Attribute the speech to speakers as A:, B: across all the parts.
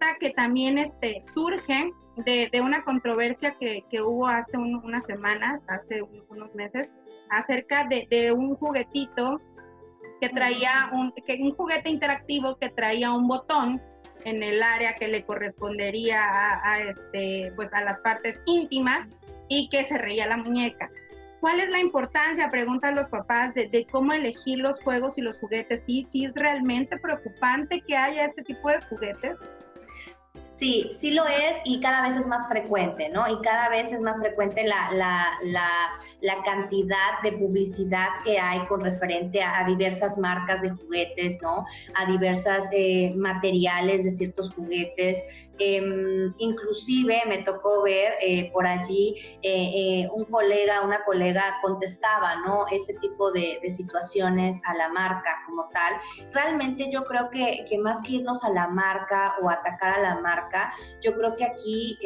A: pregunta que también este, surge de, una controversia que, hubo hace unas semanas, hace unos meses, acerca de, un juguetito que traía un, un juguete interactivo que traía un botón en el área que le correspondería a, este, pues a las partes íntimas y que se reía la muñeca. ¿Cuál es la importancia, preguntan los papás, de, cómo elegir los juegos y los juguetes? ¿Sí, ¿Sí es realmente preocupante que haya este tipo de juguetes?
B: Sí, sí lo es y cada vez es más frecuente, ¿no? Y cada vez es más frecuente la, la, la, cantidad de publicidad que hay con referente a, diversas marcas de juguetes, ¿no? A diversas eh, materiales de ciertos juguetes. Em, inclusive me tocó ver eh, por allí eh, un colega, una colega contestaba, ¿no? Ese tipo de, de, situaciones a la marca como tal. Realmente yo creo que, que más que irnos a la marca o atacar a la marca, yo creo que aquí...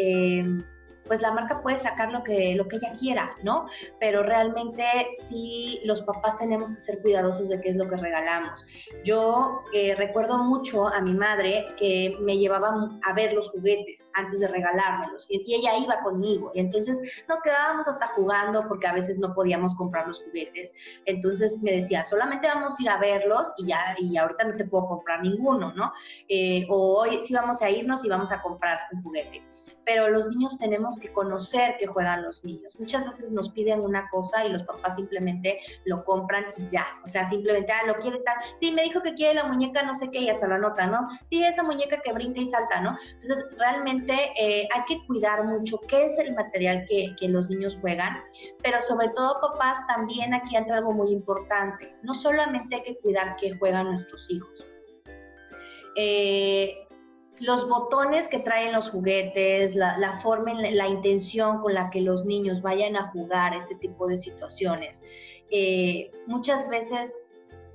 B: Pues la marca puede sacar lo que, lo que ella quiera, ¿no? Pero realmente sí los papás tenemos que ser cuidadosos de qué es lo que regalamos. Yo eh, recuerdo mucho a mi madre que me llevaba a ver los juguetes antes de regalármelos y, y, ella iba conmigo y entonces nos quedábamos hasta jugando porque a veces no podíamos comprar los juguetes. Entonces me decía, solamente vamos a ir a verlos y ya, y ahorita no te puedo comprar ninguno, ¿no? Eh, o hoy sí vamos a irnos y vamos a comprar un juguete pero los niños tenemos que conocer que juegan los niños. Muchas veces nos piden una cosa y los papás simplemente lo compran y ya. O sea, simplemente, ah, lo quiere tal. Sí, me dijo que quiere la muñeca, no sé qué, ya se lo anota, ¿no? Sí, esa muñeca que brinca y salta, ¿no? Entonces, realmente eh, hay que cuidar mucho qué es el material que, que los niños juegan, pero sobre todo, papás, también aquí entra algo muy importante. No solamente hay que cuidar qué juegan nuestros hijos. Eh, los botones que traen los juguetes, la, forma, la intención con la que los niños vayan a jugar ese tipo de situaciones. Eh, muchas veces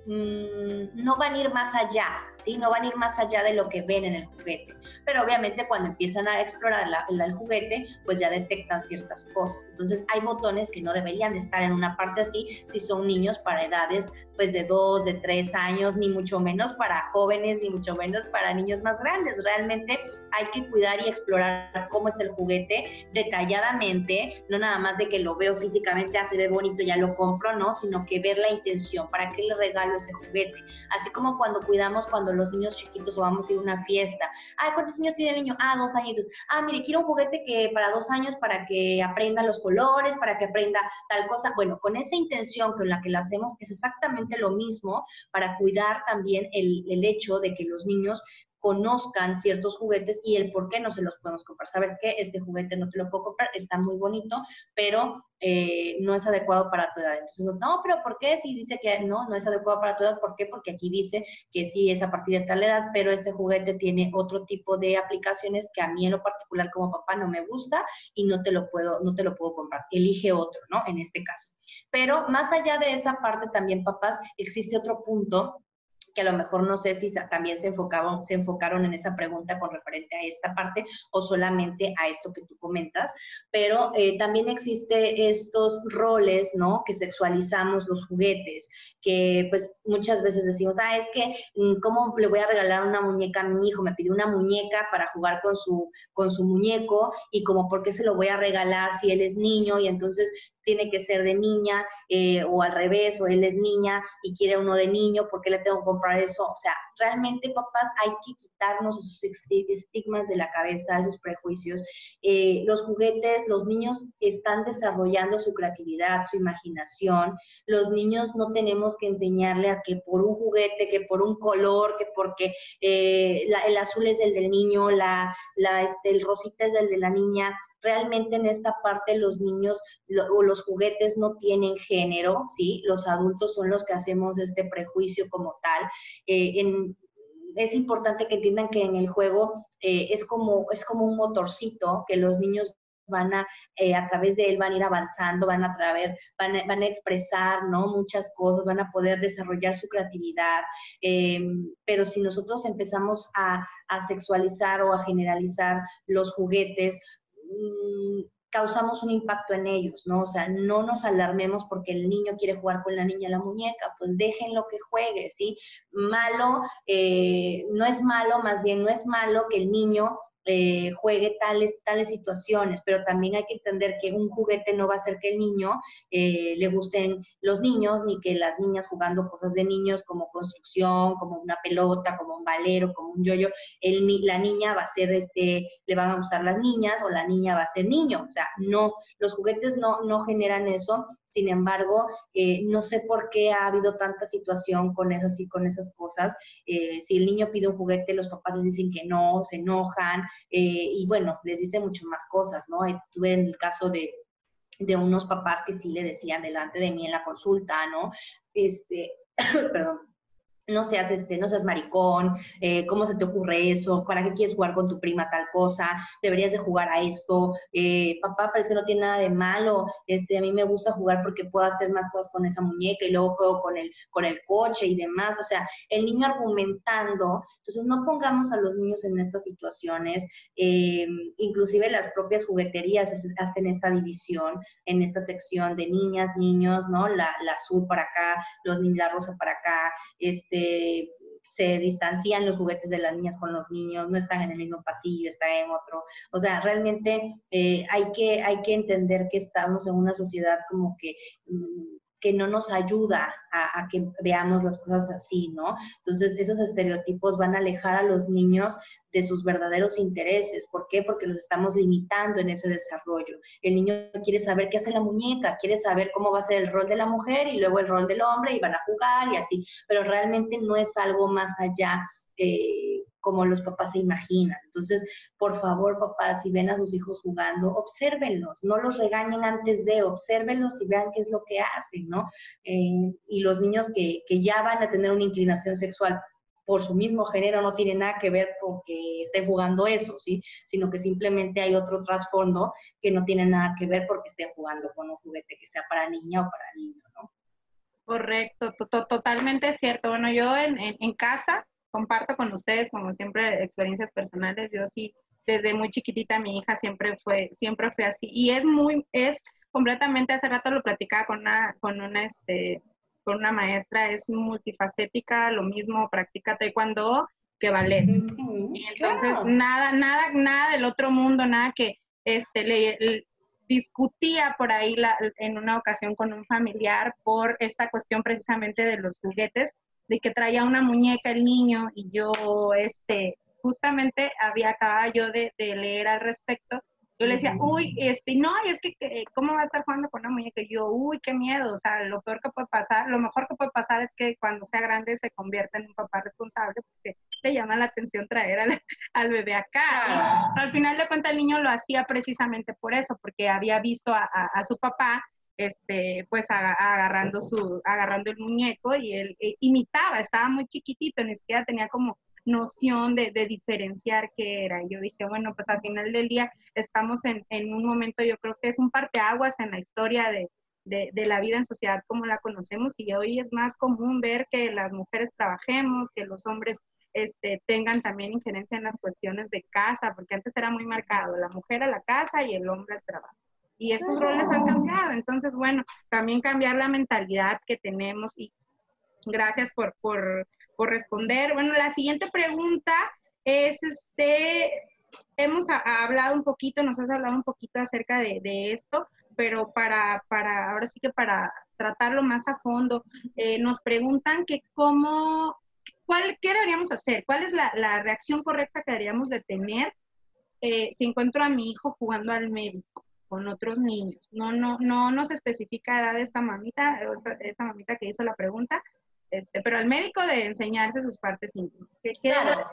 B: no van a ir más allá, ¿sí? No van a ir más allá de lo que ven en el juguete. Pero obviamente cuando empiezan a explorar el juguete, pues ya detectan ciertas cosas. Entonces hay botones que no deberían de estar en una parte así si son niños para edades pues de dos, de tres años, ni mucho menos para jóvenes, ni mucho menos para niños más grandes. Realmente hay que cuidar y explorar cómo está el juguete detalladamente, no nada más de que lo veo físicamente, hace de bonito, ya lo compro, ¿no? Sino que ver la intención, para qué le regalo ese juguete. Así como cuando cuidamos cuando los niños chiquitos o vamos a ir a una fiesta. Ay, ¿cuántos años tiene el niño? Ah, dos añitos. Ah, mire, quiero un juguete que para dos años para que aprenda los colores, para que aprenda tal cosa. Bueno, con esa intención con la que lo hacemos es exactamente lo mismo para cuidar también el, el hecho de que los niños conozcan ciertos juguetes y el por qué no se los podemos comprar. Sabes que este juguete no te lo puedo comprar, está muy bonito, pero eh, no es adecuado para tu edad. Entonces, no, pero ¿por qué? Si dice que no, no es adecuado para tu edad, ¿por qué? Porque aquí dice que sí es a partir de tal edad, pero este juguete tiene otro tipo de aplicaciones que a mí en lo particular como papá no me gusta y no te lo puedo, no te lo puedo comprar. Elige otro, ¿no? En este caso. Pero más allá de esa parte también, papás, existe otro punto que a lo mejor no sé si también se enfocaron, se enfocaron en esa pregunta con referente a esta parte o solamente a esto que tú comentas, pero eh, también existe estos roles, ¿no? Que sexualizamos los juguetes, que pues muchas veces decimos, ah, es que, mm, ¿cómo le voy a regalar una muñeca a mi hijo? Me pidió una muñeca para jugar con su, con su muñeco y como, ¿por qué se lo voy a regalar si él es niño? Y entonces tiene que ser de niña eh, o al revés, o él es niña y quiere uno de niño, ¿por qué le tengo que comprar eso? O sea, realmente papás hay que quitarnos esos estigmas de la cabeza, esos prejuicios. Eh, los juguetes, los niños están desarrollando su creatividad, su imaginación. Los niños no tenemos que enseñarle a que por un juguete, que por un color, que porque eh, el azul es el del niño, la, la, este, el rosita es el de la niña realmente en esta parte los niños o los juguetes no tienen género, ¿sí? Los adultos son los que hacemos este prejuicio como tal. Eh, es importante que entiendan que en el juego eh, es, como, es como un motorcito que los niños van a, eh, a través de él van a ir avanzando, van a, traer, van a, expresar, ¿no? Muchas cosas, van a poder desarrollar su creatividad, em, pero si nosotros empezamos a, a, sexualizar o a generalizar los juguetes, Mm, causamos un impacto en ellos, ¿no? O sea, no nos alarmemos porque el niño quiere jugar con la niña la muñeca, pues déjenlo que juegue, ¿sí? Malo, eh, no es malo, más bien no es malo que el niño eh, juegue tales, tales situaciones, pero también hay que entender que un juguete no va a hacer que el niño eh, le gusten los niños, ni que las niñas jugando cosas de niños como construcción, como una pelota, como un valero, como un yoyo, el, la niña va a ser, este, le van a gustar las niñas o la niña va a ser niño, o sea, no, los juguetes no, no generan eso, sin embargo, eh, no sé por qué ha habido tanta situación con esas, con esas cosas. Eh, si el niño pide un juguete, los papás les dicen que no, se enojan eh, y bueno, les dicen mucho más cosas, ¿no? Tuve en el caso de, de unos papás que sí le decían delante de mí en la consulta, ¿no? Este, perdón, no seas este, no seas maricón, eh, cómo se te ocurre eso, para qué quieres jugar con tu prima tal cosa, deberías de jugar a esto, eh, papá parece que no tiene nada de malo, este, a mí me gusta jugar porque puedo hacer más cosas con esa muñeca y luego juego con el, con el coche y demás, o sea, el niño argumentando, entonces no pongamos a los niños en estas situaciones, eh, inclusive las propias jugueterías hacen esta división en esta sección de niñas, niños, ¿no? La, la azul para acá, los niños, la rosa para acá, este, se distancian los juguetes de las niñas con los niños, no están en el mismo pasillo, están en otro. O sea, realmente eh, hay, que, hay que entender que estamos en una sociedad como que mm, que no nos ayuda a, que veamos las cosas así, ¿no? Entonces, esos estereotipos van a alejar a los niños de sus verdaderos intereses. ¿Por qué? Porque los estamos limitando en ese desarrollo. El niño quiere saber qué hace la muñeca, quiere saber cómo va a ser el rol de la mujer y luego el rol del hombre y van a jugar y así, pero realmente no es algo más allá. Eh, como los papás se imaginan. Entonces, por favor, papás, si ven a sus hijos jugando, obsérvenlos, no los regañen antes de, obsérvenlos y vean qué es lo que hacen, ¿no? Eh, y los niños que, que ya van a tener una inclinación sexual por su mismo género no tiene nada que ver con que estén jugando eso, ¿sí? Sino que simplemente hay otro trasfondo que no tiene nada que ver porque estén jugando con un juguete que sea para niña o para niño, ¿no?
A: Correcto, totalmente cierto. Bueno, yo en, en casa comparto con ustedes, como siempre, experiencias personales. Yo sí, desde muy chiquitita mi hija siempre fue, siempre fue así. Y es muy, es completamente, hace rato lo platicaba con una, con una, este, con una maestra, es multifacética, lo mismo, practica taekwondo que ballet. Y entonces, nada, nada, nada del otro mundo, nada que, este, le, discutía por ahí la, en una ocasión con un familiar por esta cuestión precisamente de los juguetes, de que traía una muñeca el niño y yo, este, justamente había acabado yo de, leer al respecto. Yo le decía, uy, este, no, es que, ¿cómo va a estar jugando con una muñeca? Y yo, uy, qué miedo, o sea, lo peor que puede pasar, lo mejor que puede pasar es que cuando sea grande se convierta en un papá responsable, porque le llama la atención traer al, al bebé acá. al final de cuentas, el niño lo hacía precisamente por eso, porque había visto a, a su papá este, pues agarrando, su, agarrando el muñeco y él eh, imitaba, estaba muy chiquitito, ni siquiera tenía como noción de, diferenciar qué era. Yo dije, bueno, pues al final del día estamos en, un momento, yo creo que es un parteaguas en la historia de, de, la vida en sociedad como la conocemos y hoy es más común ver que las mujeres trabajemos, que los hombres este, tengan también injerencia en las cuestiones de casa, porque antes era muy marcado, la mujer a la casa y el hombre al trabajo y esos roles han cambiado. Entonces, bueno, también cambiar la mentalidad que tenemos y gracias por, por, por responder. Bueno, la siguiente pregunta es, este, hemos hablado un poquito, nos has hablado un poquito acerca de, de esto, pero para, para, ahora sí que para tratarlo más a fondo, eh, nos preguntan que cómo, cuál, qué deberíamos hacer, cuál es la, la reacción correcta que deberíamos de tener eh, si encuentro a mi hijo jugando al médico con otros niños. No, no, no nos especifica edad de esta mamita, esta, esta mamita que hizo la pregunta, este, pero al médico de enseñarse sus partes íntimas. ¿Qué,
B: claro.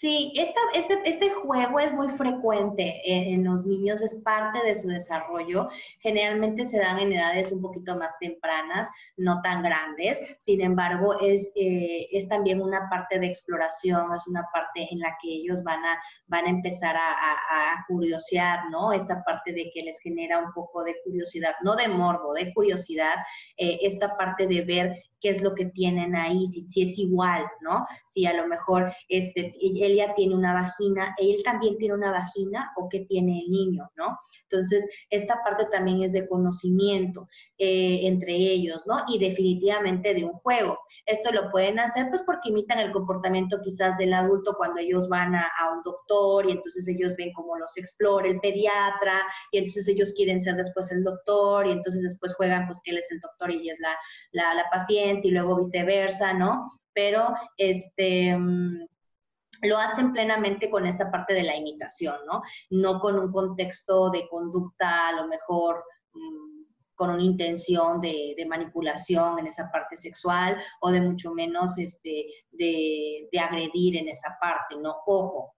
B: Sí, este, este, juego es muy frecuente en, los niños, es parte de su desarrollo. Generalmente se dan en edades un poquito más tempranas, no tan grandes. Sin embargo, es, eh, es también una parte de exploración, es una parte en la que ellos van a, van a empezar a, a, curiosear, ¿no? Esta parte de que les genera un poco de curiosidad, no de morbo, de curiosidad, eh, esta parte de ver qué es lo que tienen ahí, si, si es igual, ¿no? Si a lo mejor este, Delia tiene una vagina, él también tiene una vagina o qué tiene el niño, ¿no? Entonces, esta parte también es de conocimiento eh, entre ellos, ¿no? Y definitivamente de un juego. Esto lo pueden hacer pues porque imitan el comportamiento quizás del adulto cuando ellos van a, un doctor y entonces ellos ven cómo los explora el pediatra y entonces ellos quieren ser después el doctor y entonces después juegan pues que él es el doctor y ella es la, la, la paciente y luego viceversa, ¿no? Pero este mm, lo hacen plenamente con esta parte de la imitación, ¿no? No con un contexto de conducta a lo mejor mm, con una intención de, manipulación en esa parte sexual o de mucho menos este, de, de agredir en esa parte, ¿no? Ojo,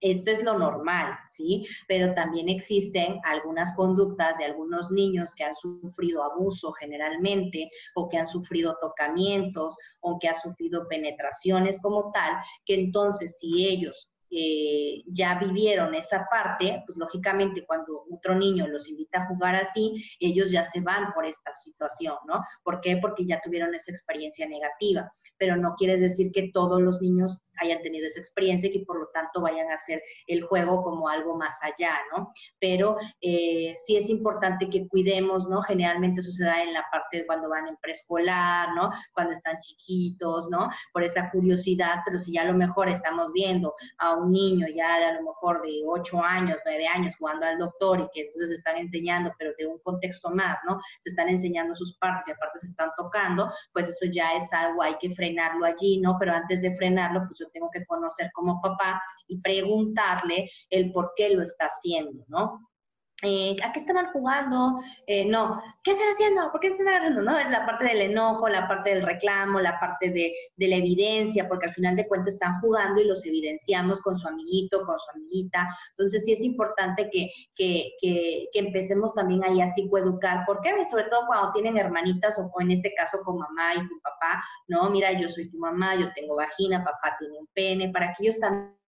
B: esto es lo normal, ¿sí? Pero también existen algunas conductas de algunos niños que han sufrido abuso generalmente o que han sufrido tocamientos o que han sufrido penetraciones como tal, que entonces si ellos eh, ya vivieron esa parte, pues lógicamente cuando otro niño los invita a jugar así, ellos ya se van por esta situación, ¿no? ¿Por qué? Porque ya tuvieron esa experiencia negativa, pero no quiere decir que todos los niños hayan tenido esa experiencia y que por lo tanto vayan a hacer el juego como algo más allá, ¿no? Pero eh, sí es importante que cuidemos, ¿no? Generalmente sucede en la parte de cuando van en preescolar, ¿no? Cuando están chiquitos, ¿no? Por esa curiosidad, pero si ya a lo mejor estamos viendo a un niño ya de a lo mejor de 8 años, 9 años jugando al doctor y que entonces están enseñando, pero de un contexto más, ¿no? Se están enseñando sus partes y aparte se están tocando, pues eso ya es algo, hay que frenarlo allí, ¿no? Pero antes de frenarlo, pues yo tengo que conocer como papá y preguntarle el por qué lo está haciendo, ¿no? Eh, ¿a qué estaban jugando? Eh, no, ¿qué están haciendo? ¿Por qué están agarrando? No, es la parte del enojo, la parte del reclamo, la parte de, la evidencia, porque al final de cuentas están jugando y los evidenciamos con su amiguito, con su amiguita. Entonces sí es importante que, que, que, empecemos también ahí a psicoeducar. ¿Por qué? Sobre todo cuando tienen hermanitas o, en este caso con mamá y tu papá, ¿no? Mira, yo soy tu mamá, yo tengo vagina, papá tiene un pene, para que ellos también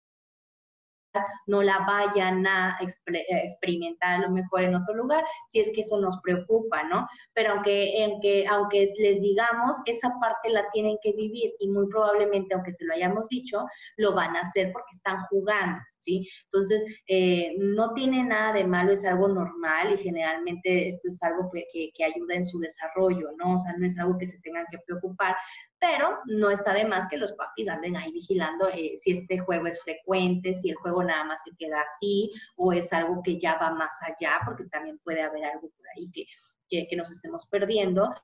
B: no la vayan a eh, experimentar a lo mejor en otro lugar, si es que eso nos preocupa, ¿no? Pero aunque, aunque, aunque les digamos, esa parte la tienen que vivir y muy probablemente, aunque se lo hayamos dicho, lo van a hacer porque están jugando. ¿sí? Entonces, eh, no tiene nada de malo, es algo normal y generalmente esto es algo que, que, ayuda en su desarrollo, ¿no? O sea, no es algo que se tengan que preocupar, pero no está de más que los papis anden ahí vigilando eh, si este juego es frecuente, si el juego nada más se queda así o es algo que ya va más allá, porque también puede haber algo por ahí que, que, que nos estemos perdiendo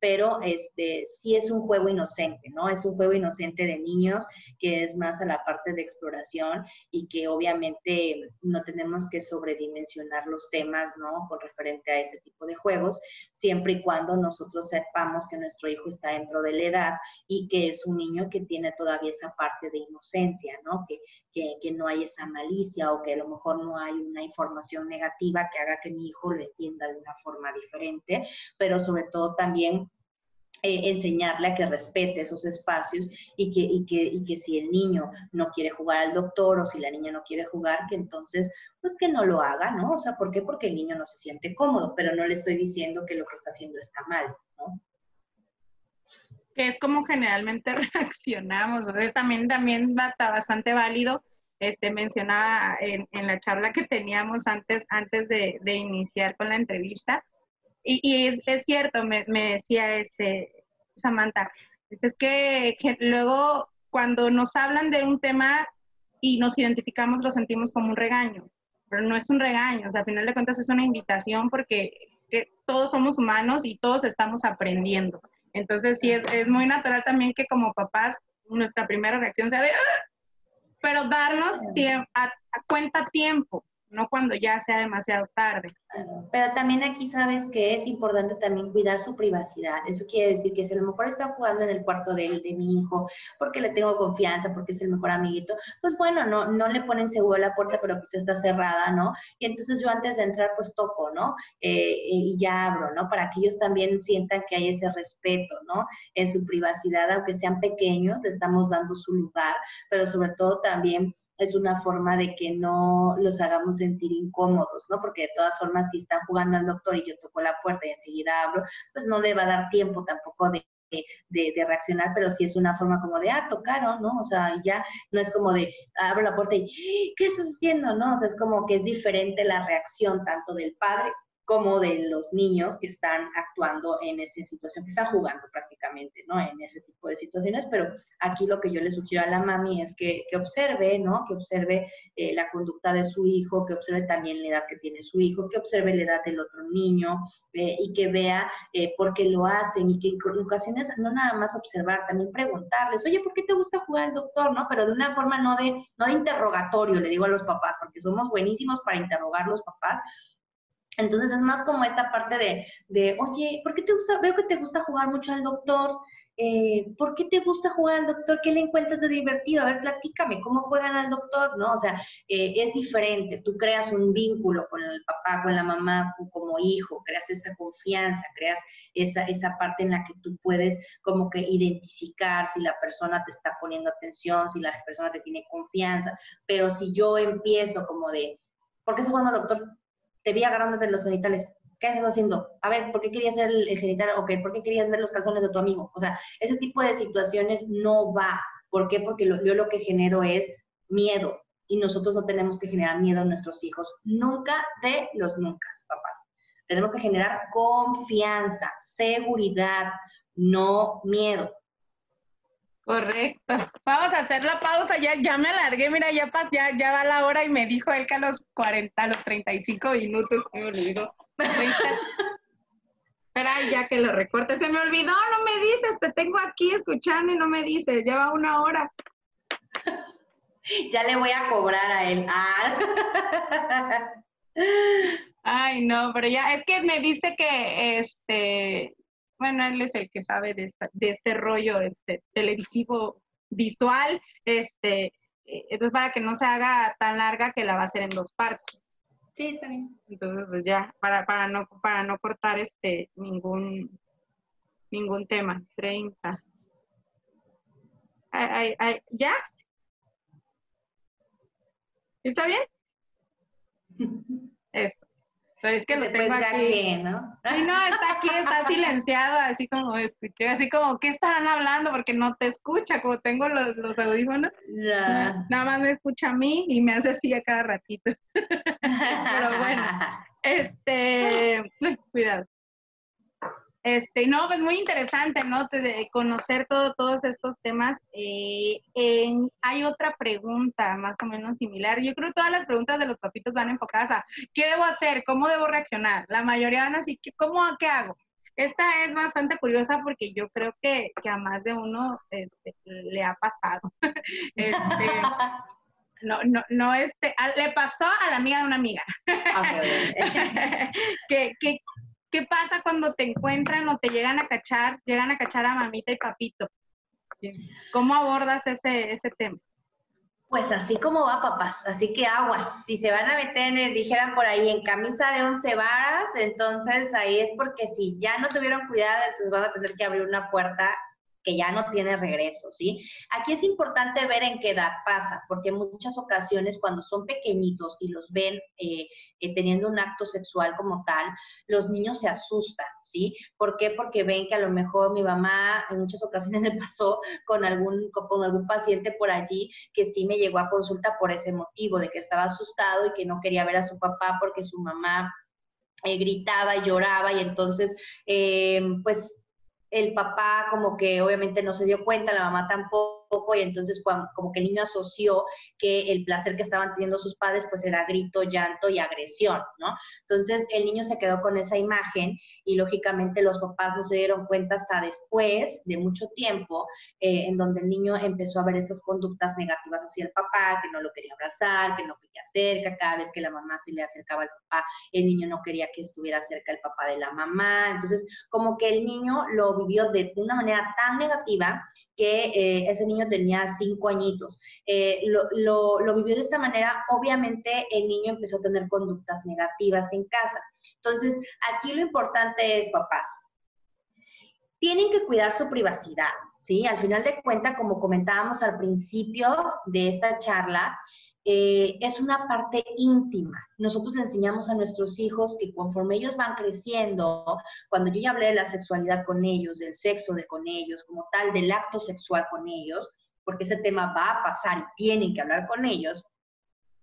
B: pero este sí es un juego inocente, ¿no? Es un juego inocente de niños que es más a la parte de exploración y que obviamente no tenemos que sobredimensionar los temas, ¿no? Con referente a ese tipo de juegos, siempre y cuando nosotros sepamos que nuestro hijo está dentro de la edad y que es un niño que tiene todavía esa parte de inocencia, ¿no? Que, que, que no hay esa malicia o que a lo mejor no hay una información negativa que haga que mi hijo lo entienda de una forma diferente, pero sobre todo también eh, enseñarle a que respete esos espacios y que, y, que, y que si el niño no quiere jugar al doctor o si la niña no quiere jugar, que entonces, pues que no lo haga, ¿no? O sea, ¿por qué? Porque el niño no se siente cómodo, pero no le estoy diciendo que lo que está haciendo está mal, ¿no?
A: Que es como generalmente reaccionamos, o sea, también, también está bastante válido este, mencionaba en, en, la charla que teníamos antes, antes de, de, iniciar con la entrevista, y, es, es, cierto, me, me, decía este, Samantha, es que, que luego cuando nos hablan de un tema y nos identificamos, lo sentimos como un regaño, pero no es un regaño, o sea, al final de cuentas es una invitación porque que todos somos humanos y todos estamos aprendiendo. Entonces, sí, es, es muy natural también que como papás nuestra primera reacción sea de, ¡Ah!", pero darnos a, a cuenta tiempo, no cuando ya sea demasiado tarde.
B: Pero también aquí sabes que es importante también cuidar su privacidad. Eso quiere decir que si a lo mejor está jugando en el cuarto de, de mi hijo, porque le tengo confianza, porque es el mejor amiguito, pues bueno, no, no le ponen seguro la puerta, pero quizás está cerrada, ¿no? Y entonces yo antes de entrar, pues toco, ¿no? Eh, y ya abro, ¿no? Para que ellos también sientan que hay ese respeto, ¿no? En su privacidad, aunque sean pequeños, le estamos dando su lugar, pero sobre todo también es una forma de que no los hagamos sentir incómodos, ¿no? Porque de todas formas, si están jugando al doctor y yo toco la puerta y enseguida abro, pues no le va a dar tiempo tampoco de de, de, reaccionar, pero sí es una forma como de, ah, tocaron, ¿no? O sea, ya no es como de, abro la puerta y, ¿qué estás haciendo? ¿No? O sea, es como que es diferente la reacción tanto del padre como de los niños que están actuando en esa situación, que están jugando prácticamente, ¿no? En ese tipo de situaciones, pero aquí lo que yo le sugiero a la mami es que, que observe, ¿no? Que observe eh, la conducta de su hijo, que observe también la edad que tiene su hijo, que observe la edad del otro niño eh, y que vea eh, por qué lo hacen y que en ocasiones no nada más observar, también preguntarles, oye, ¿por qué te gusta jugar al doctor, no? Pero de una forma no de, no de interrogatorio, le digo a los papás, porque somos buenísimos para interrogar los papás, entonces es más como esta parte de, de, oye, ¿por qué te gusta? Veo que te gusta jugar mucho al doctor. Eh, ¿Por qué te gusta jugar al doctor? ¿Qué le encuentras de divertido? A ver, platícame, ¿cómo juegan al doctor? ¿No? O sea, eh, es diferente. Tú creas un vínculo con el papá, con la mamá, como hijo, creas esa confianza, creas esa, esa parte en la que tú puedes como que identificar si la persona te está poniendo atención, si la persona te tiene confianza. Pero si yo empiezo como de, ¿por qué estás jugando al doctor? Te vi agarrándote los genitales. ¿Qué estás haciendo? A ver, ¿por qué querías ver el, genital? ¿O ¿por qué querías ver los calzones de tu amigo? O sea, ese tipo de situaciones no va. ¿Por qué? Porque yo lo que genero es miedo. Y nosotros no tenemos que generar miedo a nuestros hijos. Nunca de los nunca, papás. Tenemos que generar confianza, seguridad, no miedo.
A: Correcto. Vamos a hacer la pausa. Ya, ya me alargué, mira, ya, pas, ya, ya va la hora y me dijo él que a los 40, a los 35 minutos, me olvidó. Espera, ya que lo recorte, se me olvidó, no me dices, te tengo aquí escuchando y no me dices, ya va una hora.
B: Ya le voy a cobrar a él. Ah.
A: Ay, no, pero ya, es que me dice que este bueno, él es el que sabe de, este rollo este, televisivo visual, este, eh, entonces para que no se haga tan larga que la va a hacer en dos partes.
B: Sí, está bien.
A: Entonces, pues ya, para, para, no, para no cortar este ningún, ningún tema. 30. Ay, ay, ¿Ya? ¿Está bien? Eso. Pero es que lo tengo aquí. ¿no? Sí, no, está aquí, está silenciado, así como escuché, así como, ¿qué estarán hablando? Porque no te escucha, como tengo los, los audífonos. Nada más me escucha a mí y me hace así a cada ratito. Pero bueno, este, cuidado. Este, no, pues muy interesante, ¿no? De conocer todo, todos estos temas. Eh, hay otra pregunta más o menos similar. Yo creo que todas las preguntas de los papitos van enfocadas a ¿qué debo hacer? ¿Cómo debo reaccionar? La mayoría van así, ¿cómo, qué hago? Esta es bastante curiosa porque yo creo que, a más de uno este, le ha pasado. este, no, no, no, este, le pasó a la amiga de una amiga. que, que, ¿Qué pasa cuando te encuentran o te llegan a cachar, llegan a cachar a mamita y papito? ¿Cómo abordas ese, ese tema?
B: Pues así como va, papás. Así que aguas. Si se van a meter, dijeran por ahí, en camisa de once varas, entonces ahí es porque si ya no tuvieron cuidado, entonces van a tener que abrir una puerta que ya no tiene regreso, ¿sí? Aquí es importante ver en qué edad pasa, porque muchas ocasiones cuando son pequeñitos y los ven eh, eh, teniendo un acto sexual como tal, los niños se asustan, ¿sí? ¿Por qué? Porque ven que a lo mejor mi mamá en muchas ocasiones me pasó con algún, con algún paciente por allí que sí me llegó a consulta por ese motivo, de que estaba asustado y que no quería ver a su papá porque su mamá eh, gritaba y lloraba y entonces, pues el papá como que obviamente no se dio cuenta, la mamá tampoco, y entonces como que el niño asoció que el placer que estaban teniendo sus padres pues era grito, llanto y agresión, ¿no? Entonces el niño se quedó con esa imagen y lógicamente los papás no se dieron cuenta hasta después de mucho tiempo eh, en donde el niño empezó a ver estas conductas negativas hacia el papá, que no lo quería abrazar, que no quería cerca, cada vez que la mamá se le acercaba al papá, el niño no quería que estuviera cerca el papá de la mamá, entonces como que el niño lo vivió de, una manera tan negativa que eh, ese niño tenía cinco añitos. Eh, lo, lo vivió de esta manera, obviamente el niño empezó a tener conductas negativas en casa. Entonces, aquí lo importante es, papás, tienen que cuidar su privacidad, ¿sí? Al final de cuentas, como comentábamos al principio de esta charla, eh, es una parte íntima. Nosotros le enseñamos a nuestros hijos que conforme ellos van creciendo, cuando yo ya hablé de la sexualidad con ellos, del sexo de con ellos, como tal, del acto sexual con ellos, porque ese tema va a pasar y tienen que hablar con ellos,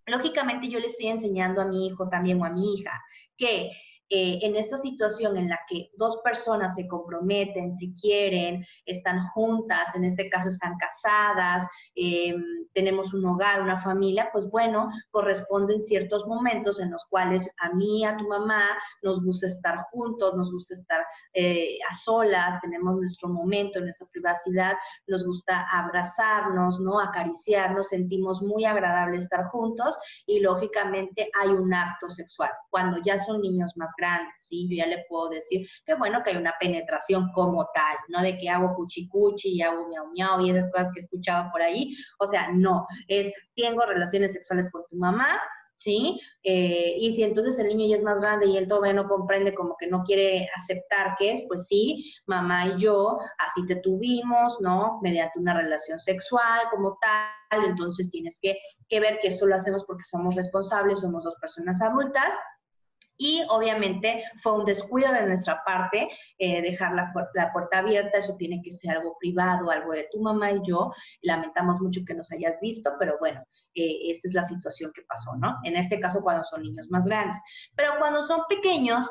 B: lógicamente yo le estoy enseñando a mi hijo también o a mi hija que eh, en esta situación en la que dos personas se comprometen, se quieren, están juntas, en este caso están casadas, em, tenemos un hogar, una familia, pues bueno, corresponden ciertos momentos en los cuales a mí, a tu mamá, nos gusta estar juntos, nos gusta estar eh, a solas, tenemos nuestro momento, nuestra privacidad, nos gusta abrazarnos, ¿no? Acariciarnos, sentimos muy agradable estar juntos y lógicamente hay un acto sexual. Cuando ya son niños más grandes, ¿sí? Yo ya le puedo decir que bueno, que hay una penetración como tal, no de que hago cuchicuchi y hago miau miau y esas cosas que he escuchado por ahí, o sea, no, es tengo relaciones sexuales con tu mamá, ¿sí? Eh, y si entonces el niño ya es más grande y él todavía no comprende, como que no quiere aceptar que es, pues sí, mamá y yo, así te tuvimos, ¿no? Mediante una relación sexual como tal, entonces tienes que, que ver que esto lo hacemos porque somos responsables, somos dos personas adultas, y obviamente fue un descuido de nuestra parte eh, dejar la, la, puerta abierta, eso tiene que ser algo privado, algo de tu mamá y yo. Lamentamos mucho que nos hayas visto, pero bueno, eh, esta es la situación que pasó, ¿no? En este caso cuando son niños más grandes. Pero cuando son pequeños,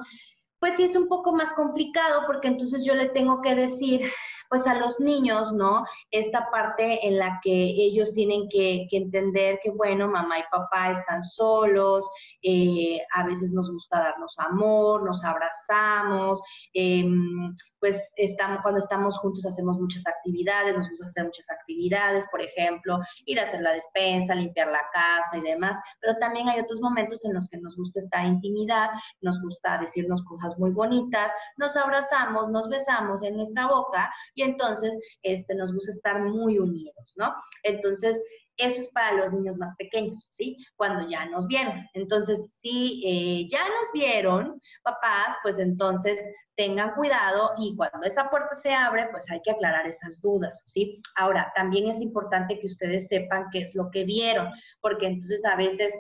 B: pues sí es un poco más complicado porque entonces yo le tengo que decir, pues a los niños, ¿no? Esta parte en la que ellos tienen que, entender que, bueno, mamá y papá están solos, eh, a veces nos gusta darnos amor, nos abrazamos, em, pues estamos, cuando estamos juntos hacemos muchas actividades, nos gusta hacer muchas actividades, por ejemplo, ir a hacer la despensa, limpiar la casa y demás, pero también hay otros momentos en los que nos gusta estar intimidad, nos gusta decirnos cosas muy bonitas, nos abrazamos, nos besamos en nuestra boca y entonces este, nos gusta estar muy unidos, ¿no? Entonces, eso es para los niños más pequeños, ¿sí? Cuando ya nos vieron. Entonces, si eh, ya nos vieron, papás, pues entonces tengan cuidado y cuando esa puerta se abre, pues hay que aclarar esas dudas, ¿sí? Ahora, también es importante que ustedes sepan qué es lo que vieron, porque entonces a veces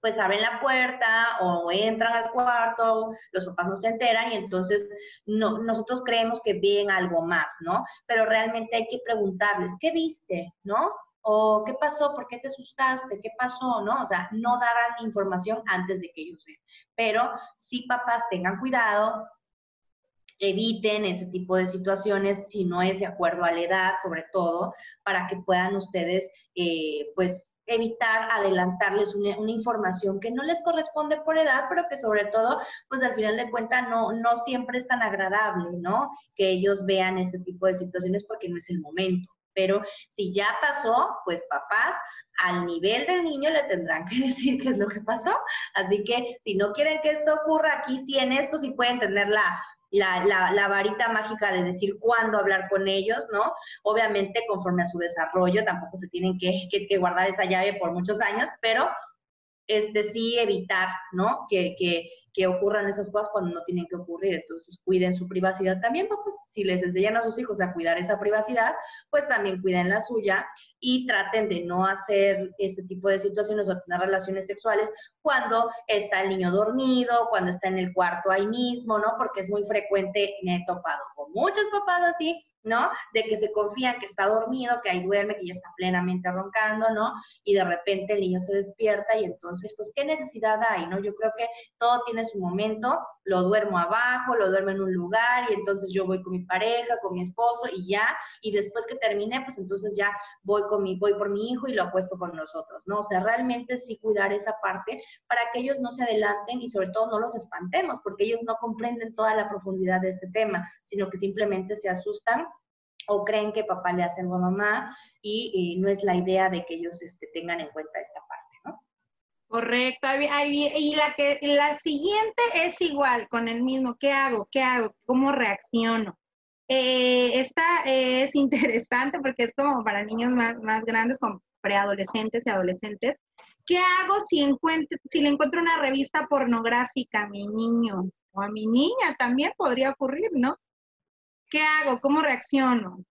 B: pues abren la puerta o entran al cuarto, los papás no se enteran y entonces no, nosotros creemos que ven algo más, ¿no? Pero realmente hay que preguntarles, ¿qué viste? ¿No? o qué pasó, por qué te asustaste, qué pasó, ¿no? O sea, no darán información antes de que ellos sean. Pero sí, papás, tengan cuidado, eviten ese tipo de situaciones si no es de acuerdo a la edad, sobre todo, para que puedan ustedes, eh, pues, evitar adelantarles una, información que no les corresponde por edad, pero que sobre todo, pues al final de cuentas no, no siempre es tan agradable, ¿no? Que ellos vean este tipo de situaciones porque no es el momento. Pero si ya pasó, pues papás, al nivel del niño le tendrán que decir qué es lo que pasó. Así que si no quieren que esto ocurra, aquí sí en esto sí pueden tener la, la, la, varita mágica de decir cuándo hablar con ellos, ¿no? Obviamente conforme a su desarrollo, tampoco se tienen que, que, guardar esa llave por muchos años, pero este sí evitar, ¿no? Que, que, que ocurran esas cosas cuando no tienen que ocurrir. Entonces, cuiden su privacidad también, pues si les enseñan a sus hijos a cuidar esa privacidad, pues también cuiden la suya y traten de no hacer este tipo de situaciones o tener relaciones sexuales cuando está el niño dormido, cuando está en el cuarto ahí mismo, ¿no? Porque es muy frecuente, me he topado con muchos papás así, ¿no? De que se confían que está dormido, que ahí duerme, que ya está plenamente roncando, ¿no? Y de repente el niño se despierta y entonces, pues, ¿qué necesidad hay, no? Yo creo que todo tiene su momento, lo duermo abajo, lo duermo en un lugar y entonces yo voy con mi pareja, con mi esposo y ya, y después que termine, pues entonces ya voy con mi, voy por mi hijo y lo apuesto con nosotros, ¿no? O sea, realmente sí cuidar esa parte para que ellos no se adelanten y sobre todo no los espantemos, porque ellos no comprenden toda la profundidad de este tema, sino que simplemente se asustan o creen que papá le hace algo a mamá y, no es la idea de que ellos este, tengan en cuenta esta parte.
A: Correcto. Y la, que, la siguiente es igual, con el mismo. ¿Qué hago? ¿Qué hago? ¿Cómo reacciono? Eh, esta es interesante porque es como para niños más, más grandes, como preadolescentes y adolescentes. ¿Qué hago si, encuentro, si le encuentro una revista pornográfica a mi niño o a mi niña? También podría ocurrir, ¿no? ¿Qué hago? ¿Cómo reacciono?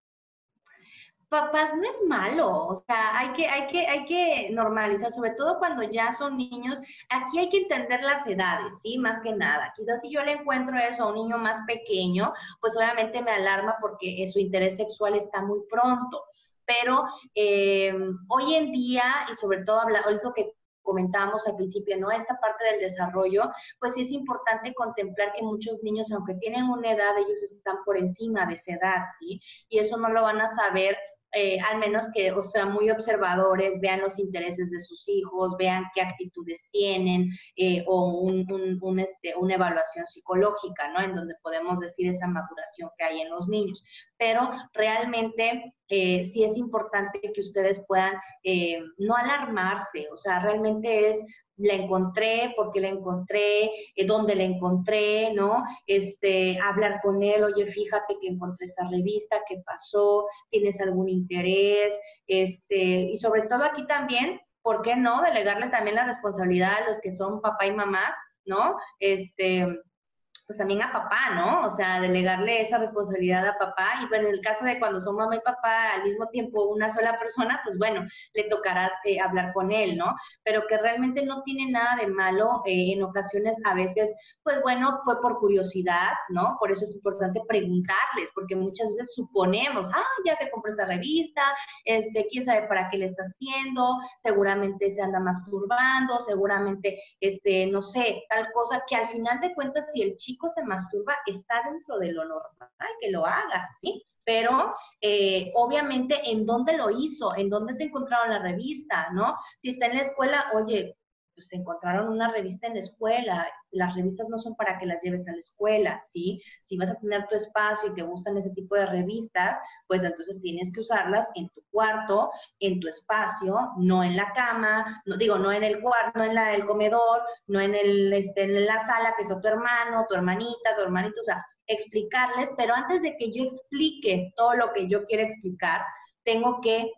B: Papás no es malo, o sea, hay que, hay que, hay que normalizar, sobre todo cuando ya son niños, aquí hay que entender las edades, ¿sí? Más que nada. Quizás si yo le encuentro eso a un niño más pequeño, pues obviamente me alarma porque su interés sexual está muy pronto. Pero eh, hoy en día, y sobre todo habla, lo que comentábamos al principio, ¿no? Esta parte del desarrollo, pues sí es importante contemplar que muchos niños, aunque tienen una edad, ellos están por encima de esa edad, ¿sí? Y eso no lo van a saber eh, al menos que, o sea, muy observadores, vean los intereses de sus hijos, vean qué actitudes tienen, eh, o un, este, una evaluación psicológica, ¿no? En donde podemos decir esa maduración que hay en los niños. Pero realmente eh, sí es importante que ustedes puedan no alarmarse, o sea, realmente es la encontré, porque la encontré, eh, dónde la encontré, ¿no? Este, hablar con él, oye, fíjate que encontré esta revista, ¿qué pasó? ¿Tienes algún interés? Este, y sobre todo aquí también, ¿por qué no? Delegarle también la responsabilidad a los que son papá y mamá, ¿no? Este, pues también a papá, ¿no? O sea, delegarle esa responsabilidad a papá. Y bueno, en el caso de cuando son mamá y papá al mismo tiempo una sola persona, pues bueno, le tocarás eh, hablar con él, ¿no? Pero que realmente no tiene nada de malo. Eh, en ocasiones, a veces, pues bueno, fue por curiosidad, ¿no? Por eso es importante preguntarles, porque muchas veces suponemos, ah, ya se compró esa revista, este, quién sabe para qué le está haciendo, seguramente se anda masturbando, seguramente, este, no sé, tal cosa que al final de cuentas, si el chico se masturba, está dentro de lo normal que lo haga, ¿sí? Pero eh, obviamente en dónde lo hizo, en dónde se encontraron la revista, ¿no? Si está en la escuela, oye, pues encontraron una revista en la escuela. Las revistas no son para que las lleves a la escuela, ¿sí? Si vas a tener tu espacio y te gustan ese tipo de revistas, pues entonces tienes que usarlas en tu cuarto, en tu espacio, no en la cama, no digo, no en el cuarto, no en la, el comedor, no en, el, este, en la sala que está tu hermano, tu hermanita, tu hermanito, o sea, explicarles, pero antes de que yo explique todo lo que yo quiero explicar, tengo que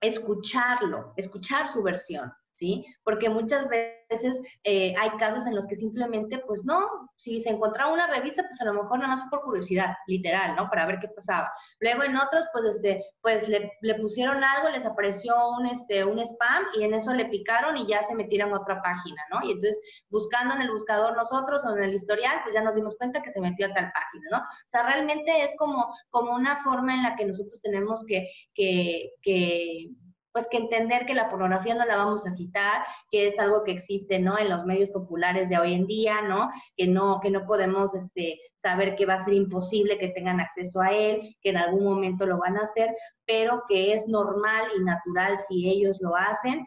B: escucharlo, escuchar su versión, ¿sí? Porque muchas veces eh, hay casos en los que simplemente, pues no, si se encontraba una revista, pues a lo mejor nada más por curiosidad, literal, ¿no? Para ver qué pasaba. Luego en otros, pues, este, pues le, le, pusieron algo, les apareció un, este, un spam y en eso le picaron y ya se metieron a otra página, ¿no? Y entonces, buscando en el buscador nosotros o en el historial, pues ya nos dimos cuenta que se metió a tal página, ¿no? O sea, realmente es como, como una forma en la que nosotros tenemos que, que, que pues que entender que la pornografía no la vamos a quitar, que es algo que existe, ¿no? En los medios populares de hoy en día, ¿no? Que no, que no podemos este, saber que va a ser imposible que tengan acceso a él, que en algún momento lo van a hacer, pero que es normal y natural si ellos lo hacen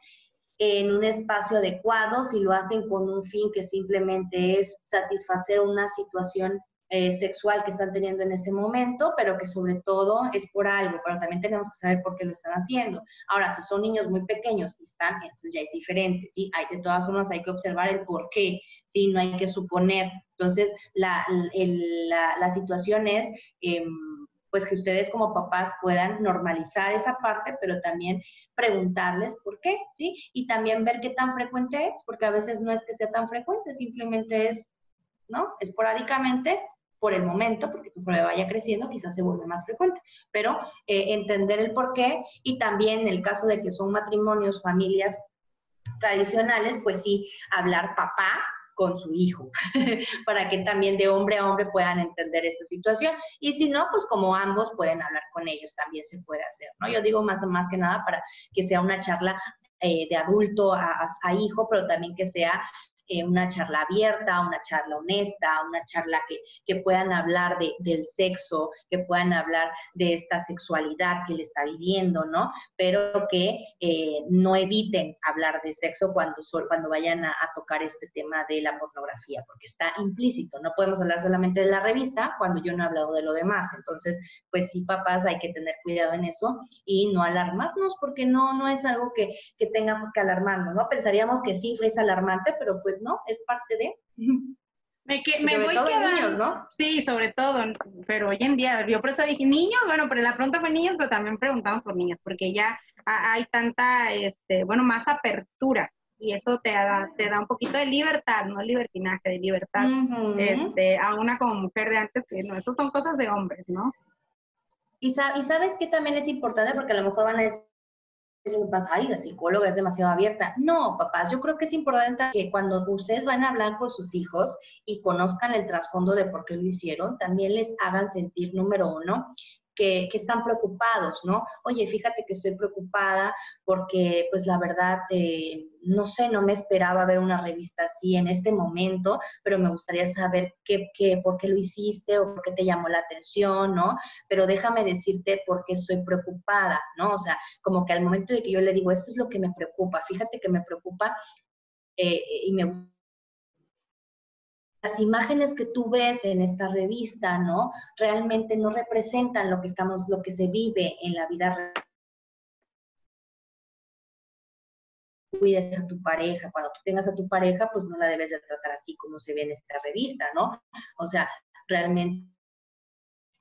B: en un espacio adecuado, si lo hacen con un fin que simplemente es satisfacer una situación eh, sexual que están teniendo en ese momento, pero que sobre todo es por algo, pero también tenemos que saber por qué lo están haciendo. Ahora, si son niños muy pequeños y están, entonces ya es diferente, ¿sí? Hay, de todas formas hay que observar el por qué, ¿sí? No hay que suponer. Entonces, la, la, situación es... Em, pues que ustedes como papás puedan normalizar esa parte, pero también preguntarles por qué, ¿sí? Y también ver qué tan frecuente es, porque a veces no es que sea tan frecuente, simplemente es, ¿no? Esporádicamente por el momento, porque prueba vaya creciendo, quizás se vuelve más frecuente, pero eh, entender el por qué y también en el caso de que son matrimonios, familias tradicionales, pues sí, hablar papá con su hijo, para que también de hombre a hombre puedan entender esta situación. Y si no, pues como ambos pueden hablar con ellos, también se puede hacer, ¿no? Yo digo más, más que nada para que sea una charla eh, de adulto a, hijo, pero también que sea eh, una charla abierta, una charla honesta, una charla que, que puedan hablar de, del sexo, que puedan hablar de esta sexualidad que le está viviendo, ¿no? Pero que eh, no eviten hablar de sexo cuando, cuando vayan a, tocar este tema de la pornografía, porque está implícito. No podemos hablar solamente de la revista cuando yo no he hablado de lo demás. Entonces, pues sí, papás, hay que tener cuidado en eso y no alarmarnos, porque no, no es algo que, que tengamos que alarmarnos, ¿no? Pensaríamos que sí, es alarmante, pero pues ¿no? Es parte de...
A: Me, que, me voy quedando, ¿no? Sí, sobre todo, pero hoy en día, yo por eso dije niños, bueno, pero la pregunta fue niños, pero también preguntamos por niños, porque ya hay tanta, este, bueno, más apertura y eso te da, te da un poquito de libertad, no libertinaje, de libertad, este, a una como mujer de antes, que no, eso son cosas de hombres, ¿no?
B: Y, sabes que también es importante porque a lo mejor van a decir, ay, la psicóloga es demasiado abierta. No, papás, yo creo que es importante que cuando ustedes van a hablar con sus hijos y conozcan el trasfondo de por qué lo hicieron, también les hagan sentir, número uno, que, están preocupados, ¿no? Oye, fíjate que estoy preocupada porque, pues la verdad, eh, no sé, no me esperaba ver una revista así en este momento, pero me gustaría saber qué, qué, por qué lo hiciste o por qué te llamó la atención, ¿no? Pero déjame decirte por qué estoy preocupada, ¿no? O sea, como que al momento de que yo le digo, esto es lo que me preocupa, fíjate que me preocupa eh, y me las imágenes que tú ves en esta revista, ¿no? Realmente no representan lo que estamos, lo que se vive en la vida real. cuides a tu pareja, cuando tú tengas a tu pareja, pues no la debes de tratar así como se ve en esta revista, ¿no? O sea, realmente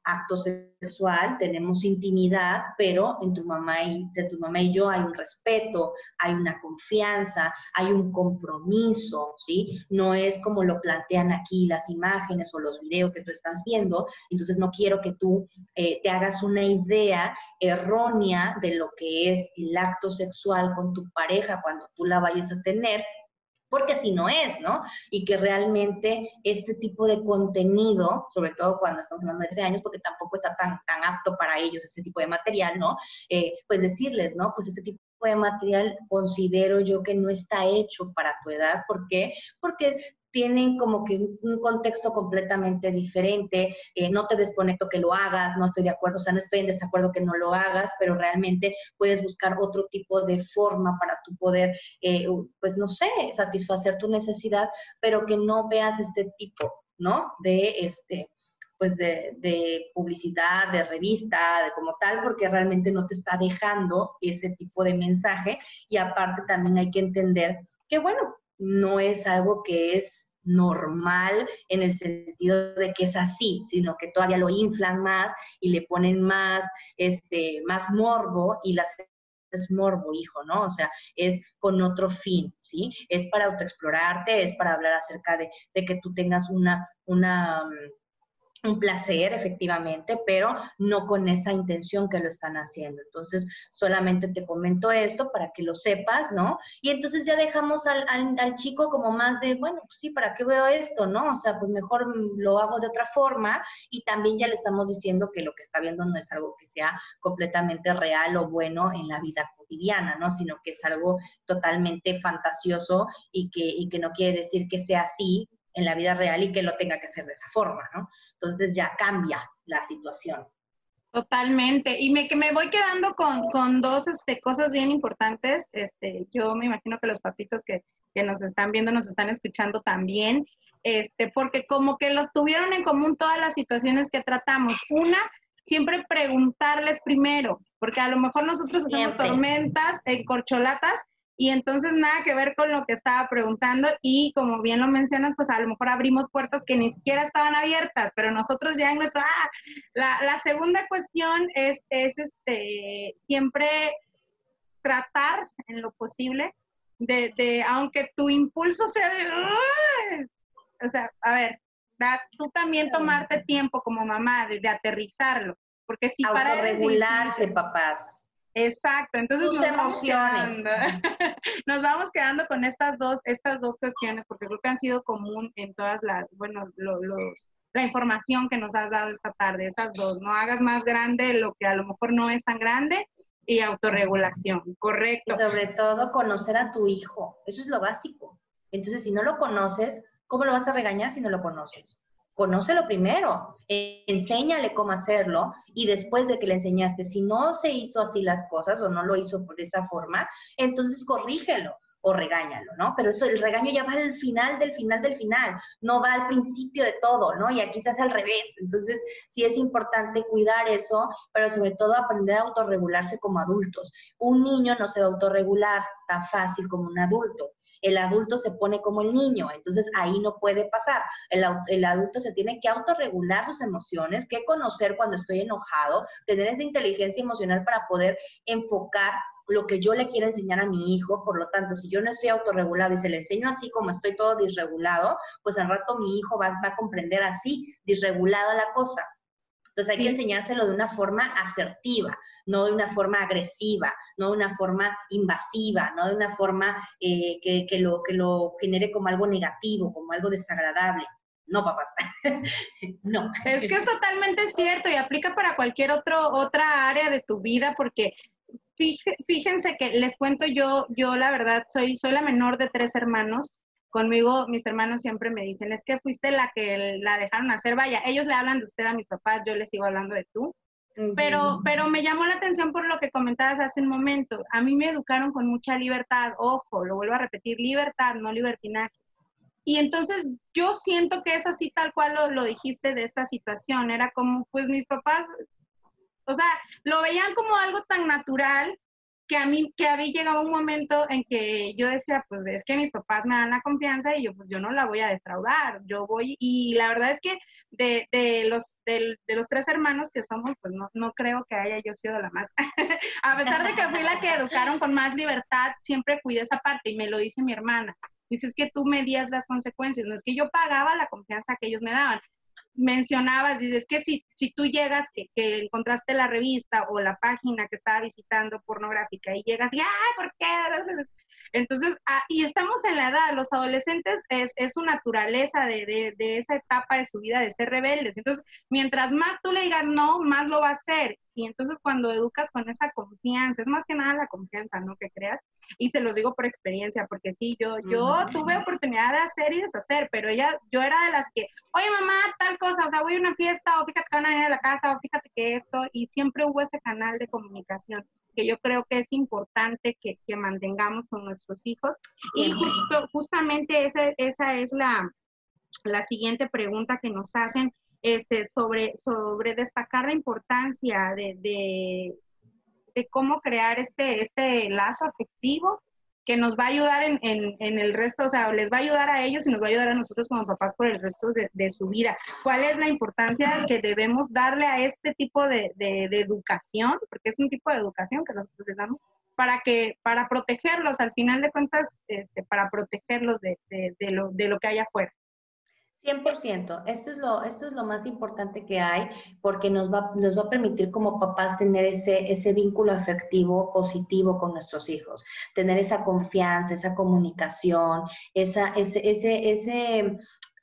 B: acto sexual, tenemos intimidad, pero en tu mamá y de tu mamá y yo hay un respeto, hay una confianza, hay un compromiso, ¿sí? No es como lo plantean aquí las imágenes o los videos que tú estás viendo, entonces no quiero que tú eh, te hagas una idea errónea de lo que es el acto sexual con tu pareja cuando tú la vayas a tener, porque así no es, ¿no? Y que realmente este tipo de contenido, sobre todo cuando estamos hablando de 13 años, porque tampoco está tan, tan apto para ellos ese tipo de material, ¿no? Eh, pues decirles, ¿no? Pues este tipo de material considero yo que no está hecho para tu edad. ¿Por qué? Porque tienen como que un contexto completamente diferente, eh, no te desconecto que lo hagas, no estoy de acuerdo, o sea, no estoy en desacuerdo que no lo hagas, pero realmente puedes buscar otro tipo de forma para tu poder, eh, pues no sé, satisfacer tu necesidad, pero que no veas este tipo, ¿no? De este, pues de, publicidad, de revista, de como tal, porque realmente no te está dejando ese tipo de mensaje y aparte también hay que entender que, bueno, no es algo que es normal en el sentido de que es así, sino que todavía lo inflan más y le ponen más, este, más morbo y las es morbo, hijo, ¿no? O sea, es con otro fin, ¿sí? Es para autoexplorarte, es para hablar acerca de, de que tú tengas una, una, mm, un placer, efectivamente, pero no con esa intención que lo están haciendo. Entonces, solamente te comento esto para que lo sepas, ¿no? Y entonces ya dejamos al, al, chico como más de, bueno, pues sí, ¿para qué veo esto, no? O sea, pues mejor lo hago de otra forma y también ya le estamos diciendo que lo que está viendo no es algo que sea completamente real o bueno en la vida cotidiana, ¿no? Sino que es algo totalmente fantasioso y que, y que no quiere decir que sea así, en la vida real y que lo tenga que hacer de esa forma, ¿no? Entonces ya cambia la situación.
A: Totalmente. Y me, que me voy quedando con, con dos este, cosas bien importantes. Este, yo me imagino que los papitos que, que nos están viendo, nos están escuchando también, este, porque como que los tuvieron en común todas las situaciones que tratamos. Una, siempre preguntarles primero, porque a lo mejor nosotros hacemos tormentas, en corcholatas, y entonces nada que ver con lo que estaba preguntando y como bien lo mencionas, pues a lo mejor abrimos puertas que ni siquiera estaban abiertas, pero nosotros ya en nuestro... Ah, la, segunda cuestión es, es este, siempre tratar en lo posible de, de aunque tu impulso sea de... o sea, a ver, tú también tomarte tiempo como mamá de, aterrizarlo, porque si para...
B: regularse, papás
A: Exacto, entonces nos vamos, quedando, nos vamos quedando con estas dos, estas dos cuestiones, porque creo que han sido común en todas las, bueno, los, la información que nos has dado esta tarde, esas dos, no hagas más grande lo que a lo mejor no es tan grande y autorregulación, correcto.
B: Y sobre todo conocer a tu hijo, eso es lo básico. Entonces, si no lo conoces, ¿cómo lo vas a regañar si no lo conoces? Conócelo primero, enséñale cómo hacerlo y después de que le enseñaste, si no se hizo así las cosas o no lo hizo de esa forma, entonces corrígelo o regáñalo, ¿no? Pero eso, el regaño ya va al final del final del final, no va al principio de todo, ¿no? Y aquí se hace al revés. Entonces, sí es importante cuidar eso, pero sobre todo aprender a autorregularse como adultos. Un niño no se va a autorregular tan fácil como un adulto el adulto se pone como el niño, entonces ahí no puede pasar. El, adulto se tiene que autorregular sus emociones, que conocer cuando estoy enojado, tener esa inteligencia emocional para poder enfocar lo que yo le quiero enseñar a mi hijo, por lo tanto, si yo no estoy autorregulado y se le enseño así como estoy todo disregulado, pues al rato mi hijo va, va a comprender así, disregulada la cosa. Entonces hay que enseñárselo de una forma asertiva, no de una forma agresiva, no de una forma invasiva, no de una forma eh, que, que, lo, que lo genere como algo negativo, como algo desagradable. No, papás. no.
A: Es que es totalmente cierto y aplica para cualquier otro, otra área de tu vida porque fíjense que les cuento yo, yo la verdad soy, soy la menor de tres hermanos. Conmigo mis hermanos siempre me dicen, es que fuiste la que la dejaron hacer. Vaya, ellos le hablan de usted a mis papás, yo les sigo hablando de tú. Pero, pero me llamó la atención por lo que comentabas hace un momento. A mí me educaron con mucha libertad, ojo, lo vuelvo a repetir, libertad, no libertinaje. Y entonces yo siento que es así tal cual lo, lo, dijiste de esta situación. Era como, pues mis papás o sea, lo veían como algo tan natural que a mí, que había llegado un momento en que yo decía, pues es que mis papás me dan la confianza y yo, pues yo no la voy a defraudar, yo voy, y la verdad es que de, de los, de, los tres hermanos que somos, pues no, no creo que haya yo sido la más, a pesar de que fui la que educaron con más libertad, siempre cuidé esa parte y me lo dice mi hermana. Dice, es que tú medías las consecuencias, no es que yo pagaba la confianza que ellos me daban, mencionabas, dices que si, si tú llegas, que, que, encontraste la revista o la página que estaba visitando pornográfica y llegas y, ¡ay, ¿por qué? Entonces, ah, y estamos en la edad, los adolescentes es, es su naturaleza de, de, de, esa etapa de su vida de ser rebeldes. Entonces, mientras más tú le digas no, más lo va a hacer. Y entonces cuando educas con esa confianza, es más que nada la confianza, ¿no? Que creas. Y se los digo por experiencia, porque sí, yo, yo tuve oportunidad de hacer y deshacer, pero ella, yo era de las que, oye mamá, tal cosa, o sea, voy a una fiesta, o fíjate que van a venir a la casa, o fíjate que esto, y siempre hubo ese canal de comunicación que yo creo que es importante que, que mantengamos con nuestros hijos. Y justo, justamente esa, esa es la, la siguiente pregunta que nos hacen este, sobre, sobre destacar la importancia de, de, cómo crear este, este lazo afectivo que nos va a ayudar en, en, el resto, o sea, les va a ayudar a ellos y nos va a ayudar a nosotros como papás por el resto de, su vida. ¿Cuál es la importancia que debemos darle a este tipo de, de, educación? Porque es un tipo de educación que nosotros les damos para que, para protegerlos, al final de cuentas, este, para protegerlos de, lo, de lo que hay afuera.
B: 100%. Esto es, lo, esto es lo más importante que hay porque nos va, nos va a permitir como papás tener ese, ese vínculo afectivo positivo con nuestros hijos, tener esa confianza, esa comunicación, esa, ese, ese, ese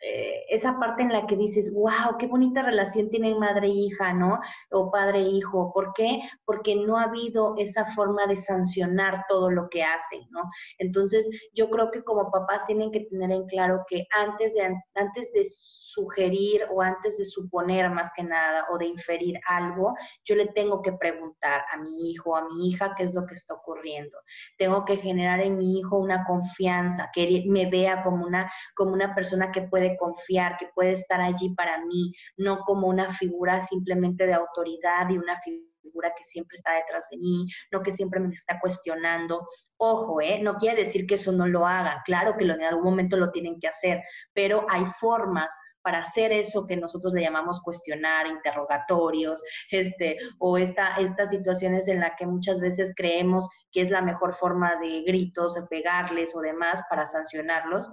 B: eh, esa parte en la que dices, wow, qué bonita relación tienen madre e hija, ¿no? O padre e hijo. ¿Por qué? Porque no ha habido esa forma de sancionar todo lo que hacen, ¿no? Entonces, yo creo que como papás tienen que tener en claro que antes de, antes de sugerir o antes de suponer más que nada o de inferir algo, yo le tengo que preguntar a mi hijo, a mi hija, qué es lo que está ocurriendo. Tengo que generar en mi hijo una confianza, que me vea como una, como una persona que puede confiar, que puede estar allí para mí, no como una figura simplemente de autoridad y una figura que siempre está detrás de mí, no que siempre me está cuestionando. Ojo, ¿eh? no quiere decir que eso no lo haga, claro que en algún momento lo tienen que hacer, pero hay formas para hacer eso que nosotros le llamamos cuestionar, interrogatorios, este, o esta, estas situaciones en las que muchas veces creemos que es la mejor forma de gritos, de pegarles o demás para sancionarlos.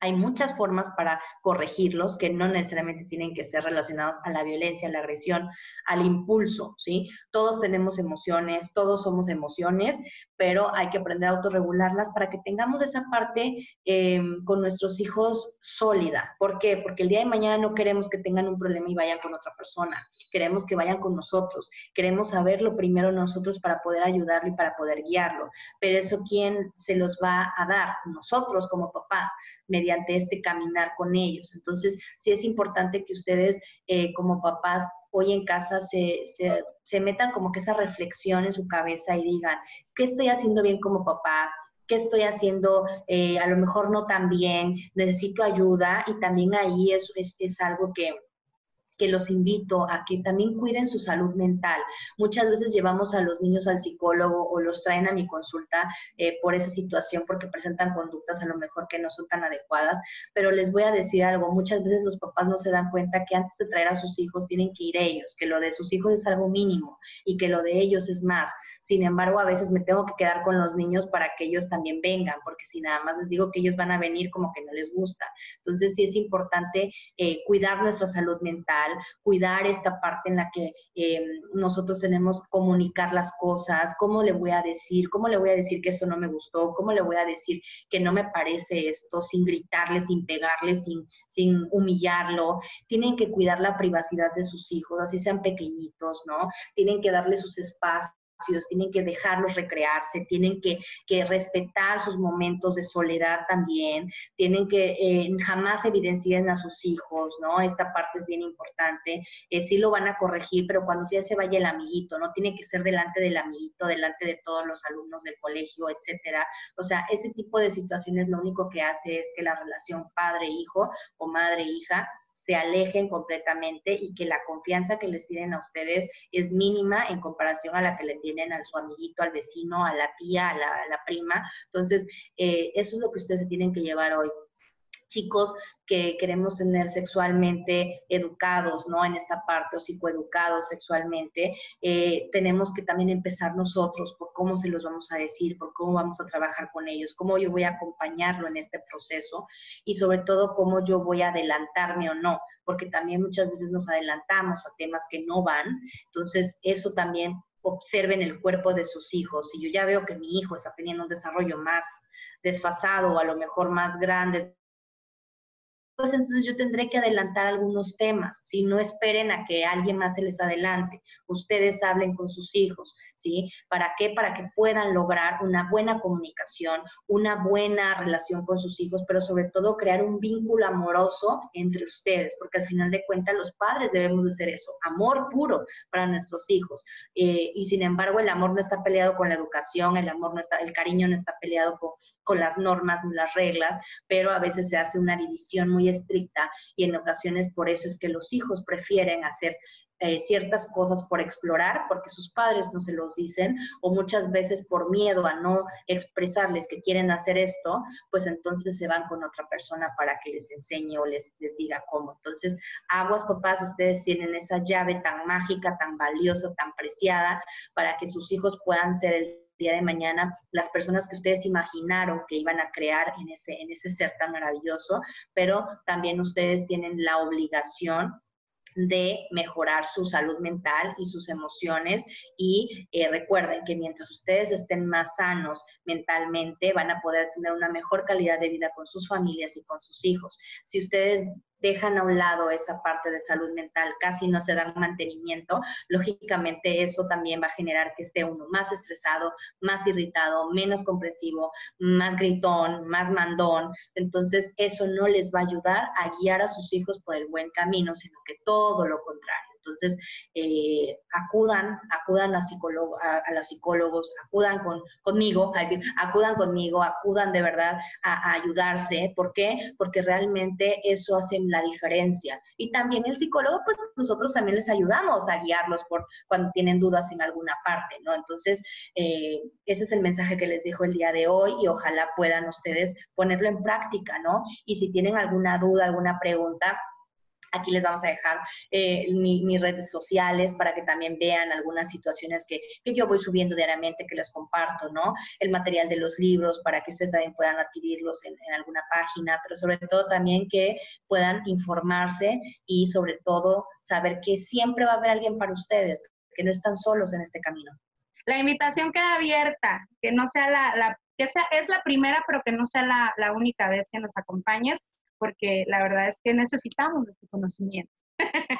B: Hay muchas formas para corregirlos que no necesariamente tienen que ser relacionados a la violencia, a la agresión, al impulso, ¿sí? Todos tenemos emociones, todos somos emociones, pero hay que aprender a autorregularlas para que tengamos esa parte em, con nuestros hijos sólida. ¿Por qué? Porque el día de mañana no queremos que tengan un problema y vayan con otra persona. Queremos que vayan con nosotros. Queremos saberlo primero nosotros para poder ayudarlo y para poder guiarlo. Pero eso, ¿quién se los va a dar? Nosotros como papás mediante este caminar con ellos. Entonces, sí es importante que ustedes eh, como papás hoy en casa se, se, metan como que esa reflexión en su cabeza y digan, ¿qué estoy haciendo bien como papá? ¿Qué estoy haciendo eh, a lo mejor no tan bien? Necesito ayuda y también ahí es, es algo que, que los invito a que también cuiden su salud mental. Muchas veces llevamos a los niños al psicólogo o los traen a mi consulta eh, por esa situación porque presentan conductas a lo mejor que no son tan adecuadas, pero les voy a decir algo, muchas veces los papás no se dan cuenta que antes de traer a sus hijos tienen que ir ellos, que lo de sus hijos es algo mínimo y que lo de ellos es más. Sin embargo, a veces me tengo que quedar con los niños para que ellos también vengan, porque si nada más les digo que ellos van a venir como que no les gusta. Entonces sí es importante eh, cuidar nuestra salud mental cuidar esta parte en la que em, nosotros tenemos comunicar las cosas, cómo le voy a decir, cómo le voy a decir que eso no me gustó, cómo le voy a decir que no me parece esto, sin gritarle, sin pegarle, sin, sin humillarlo. Tienen que cuidar la privacidad de sus hijos, así sean pequeñitos, ¿no? Tienen que darle sus espacios tienen que dejarlos recrearse, tienen que, respetar sus momentos de soledad también, tienen que eh, jamás evidencien a sus hijos, ¿no? Esta parte es bien importante. Eh, sí lo van a corregir, pero cuando ya se vaya el amiguito, ¿no? Tiene que ser delante del amiguito, delante de todos los alumnos del colegio, etcétera. O sea, ese tipo de situaciones lo único que hace es que la relación padre-hijo o madre-hija se alejen completamente y que la confianza que les tienen a ustedes es mínima en comparación a la que le tienen a su amiguito, al vecino, a la tía, a la, prima. Entonces, eh, eso es lo que ustedes se tienen que llevar hoy chicos que queremos tener sexualmente educados, ¿no? En esta parte, o psicoeducados sexualmente, eh, tenemos que también empezar nosotros por cómo se los vamos a decir, por cómo vamos a trabajar con ellos, cómo yo voy a acompañarlo en este proceso y sobre todo cómo yo voy a adelantarme o no, porque también muchas veces nos adelantamos a temas que no van, entonces eso también observen el cuerpo de sus hijos. Si yo ya veo que mi hijo está teniendo un desarrollo más desfasado o a lo mejor más grande pues entonces yo tendré que adelantar algunos temas, si no esperen a que alguien más se les adelante, ustedes hablen con sus hijos, ¿sí? ¿Para qué? Para que puedan lograr una buena comunicación, una buena relación con sus hijos, pero sobre todo crear un vínculo amoroso entre ustedes, porque al final de cuentas los padres debemos de ser eso, amor puro para nuestros hijos. Eh, y sin embargo el amor no está peleado con la educación, el amor no está, el cariño no está peleado con, con las normas las reglas, pero a veces se hace una división muy estricta y en ocasiones por eso es que los hijos prefieren hacer eh, ciertas cosas por explorar porque sus padres no se los dicen o muchas veces por miedo a no expresarles que quieren hacer esto, pues entonces se van con otra persona para que les enseñe o les, les diga cómo. Entonces, aguas papás, ustedes tienen esa llave tan mágica, tan valiosa, tan preciada para que sus hijos puedan ser el día de mañana las personas que ustedes imaginaron que iban a crear en ese, en ese ser tan maravilloso, pero también ustedes tienen la obligación de mejorar su salud mental y sus emociones y eh, recuerden que mientras ustedes estén más sanos mentalmente van a poder tener una mejor calidad de vida con sus familias y con sus hijos. Si ustedes dejan a un lado esa parte de salud mental, casi no se dan mantenimiento, lógicamente eso también va a generar que esté uno más estresado, más irritado, menos comprensivo, más gritón, más mandón. Entonces eso no les va a ayudar a guiar a sus hijos por el buen camino, sino que todo lo contrario. Entonces, eh, acudan, acudan a, a, los psicólogos, acudan con, conmigo, a decir, acudan conmigo, acudan de verdad a, ayudarse. ¿Por qué? Porque realmente eso hace la diferencia. Y también el psicólogo, pues nosotros también les ayudamos a guiarlos por cuando tienen dudas en alguna parte, ¿no? Entonces, eh, ese es el mensaje que les dejo el día de hoy y ojalá puedan ustedes ponerlo en práctica, ¿no? Y si tienen alguna duda, alguna pregunta, Aquí les vamos a dejar eh, mis redes sociales para que también vean algunas situaciones que, yo voy subiendo diariamente, que les comparto, ¿no? El material de los libros para que ustedes también puedan adquirirlos en, en alguna página, pero sobre todo también que puedan informarse y sobre todo saber que siempre va a haber alguien para ustedes, que no están solos en este camino.
A: La invitación queda abierta, que no sea la, la que sea, es la primera, pero que no sea la, la única vez que nos acompañes porque la verdad es que necesitamos este conocimiento.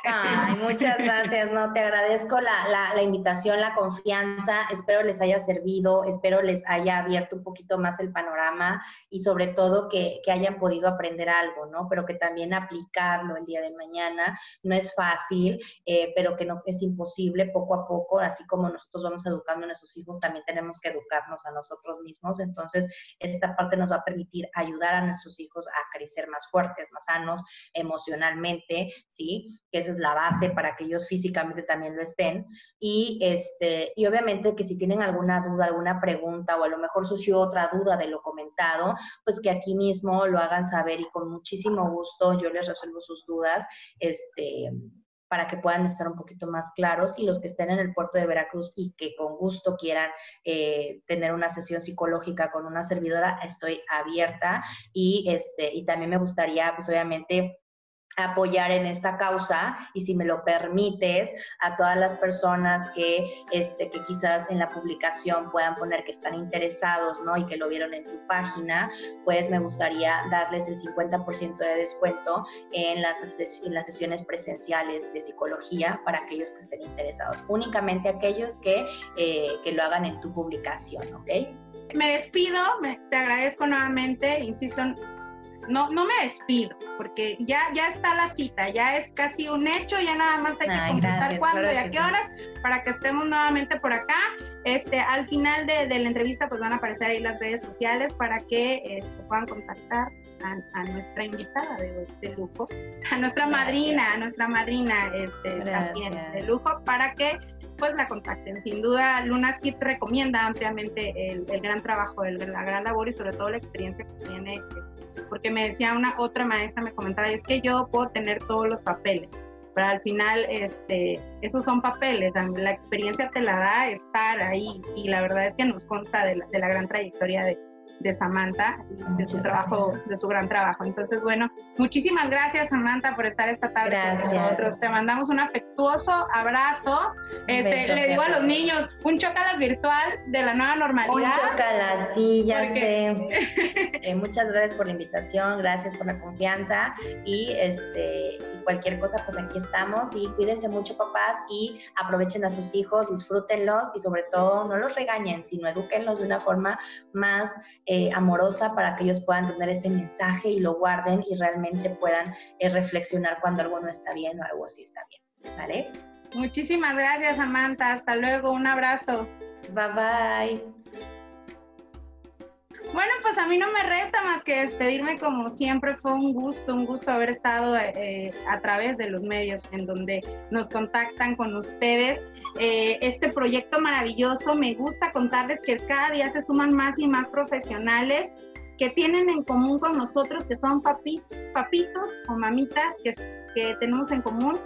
B: Ay, muchas gracias, no, te agradezco la, la, invitación, la confianza, espero les haya servido, espero les haya abierto un poquito más el panorama y sobre todo que, que, hayan podido aprender algo, ¿no? Pero que también aplicarlo el día de mañana no es fácil, eh, pero que no es imposible poco a poco, así como nosotros vamos educando a nuestros hijos, también tenemos que educarnos a nosotros mismos, entonces esta parte nos va a permitir ayudar a nuestros hijos a crecer más fuertes, más sanos emocionalmente, ¿sí? Que eso es la base para que ellos físicamente también lo estén. Y, este, y obviamente que si tienen alguna duda, alguna pregunta o a lo mejor surgió otra duda de lo comentado, pues que aquí mismo lo hagan saber y con muchísimo gusto yo les resuelvo sus dudas. Este, para que puedan estar un poquito más claros y los que estén en el puerto de Veracruz y que con gusto quieran eh, tener una sesión psicológica con una servidora, estoy abierta y, este, y también me gustaría, pues obviamente, apoyar en esta causa y si me lo permites a todas las personas que este que quizás en la publicación puedan poner que están interesados no y que lo vieron en tu página pues me gustaría darles el 50% de descuento en las en las sesiones presenciales de psicología para aquellos que estén interesados únicamente aquellos que, eh, que lo hagan en tu publicación ¿ok?
A: me despido, te agradezco nuevamente, insisto, no, no me despido, porque ya, ya está la cita, ya es casi un hecho, ya nada más hay que completar cuándo y a qué horas para que estemos nuevamente por acá. Este, al final de, la entrevista pues van a aparecer ahí las redes sociales para que este, puedan contactar a, nuestra invitada de, lujo, a nuestra madrina, a nuestra madrina este, también de lujo, para que pues la contacten. Sin duda, Lunas Kids recomienda ampliamente el, gran trabajo, el, la gran labor y sobre todo la experiencia que tiene, este, porque me decía una otra maestra, me comentaba, es que yo puedo tener todos los papeles, pero al final este, esos son papeles, la experiencia te la da estar ahí y la verdad es que nos consta de la gran trayectoria de, de Samantha, de su trabajo, de su gran trabajo. Entonces, bueno, muchísimas gracias Samantha por estar esta tarde con nosotros. Te mandamos un afectuoso abrazo. Este, le digo a los niños, un chocalas virtual de la nueva normalidad. Un
B: chocalas, sí, ya eh, muchas gracias por la invitación, gracias por la confianza y este y cualquier cosa, pues aquí estamos y cuídense mucho papás y aprovechen a sus hijos, disfrútenlos y sobre todo no los regañen, sino eduquenlos de una forma más eh, amorosa para que ellos puedan tener ese mensaje y lo guarden y realmente puedan eh, reflexionar cuando algo no está bien o algo sí está bien. ¿Vale?
A: Muchísimas gracias, Samantha. Hasta luego. Un abrazo.
B: Bye bye.
A: Bueno, pues a mí no me resta más que despedirme como siempre. Fue un gusto, un gusto haber estado eh, a través de los medios en donde nos contactan con ustedes. Eh, este proyecto maravilloso. Me gusta contarles que cada día se suman más y más profesionales que tienen en común con nosotros, que son papitos o mamitas que, que tenemos en común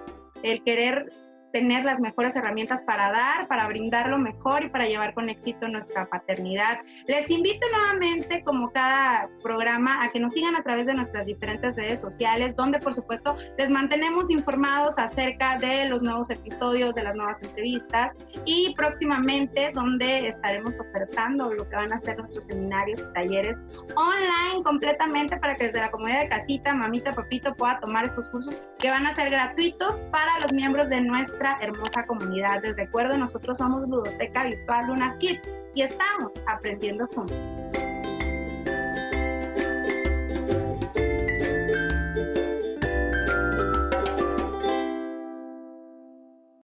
A: el querer tener las mejores herramientas para dar, para brindar lo mejor y para llevar con éxito nuestra paternidad. Les invito nuevamente, como cada programa, a que nos sigan a través de nuestras diferentes redes sociales, donde por supuesto les mantenemos informados acerca de los nuevos episodios, de las nuevas entrevistas y próximamente donde estaremos ofertando lo que van a ser nuestros seminarios y talleres online completamente para que desde la comunidad de casita, mamita, papito pueda tomar esos cursos que van a ser gratuitos para los miembros de hermosa comunidad. Les recuerdo, nosotros somos Ludoteca Virtual Lunas Kids y estamos aprendiendo juntos.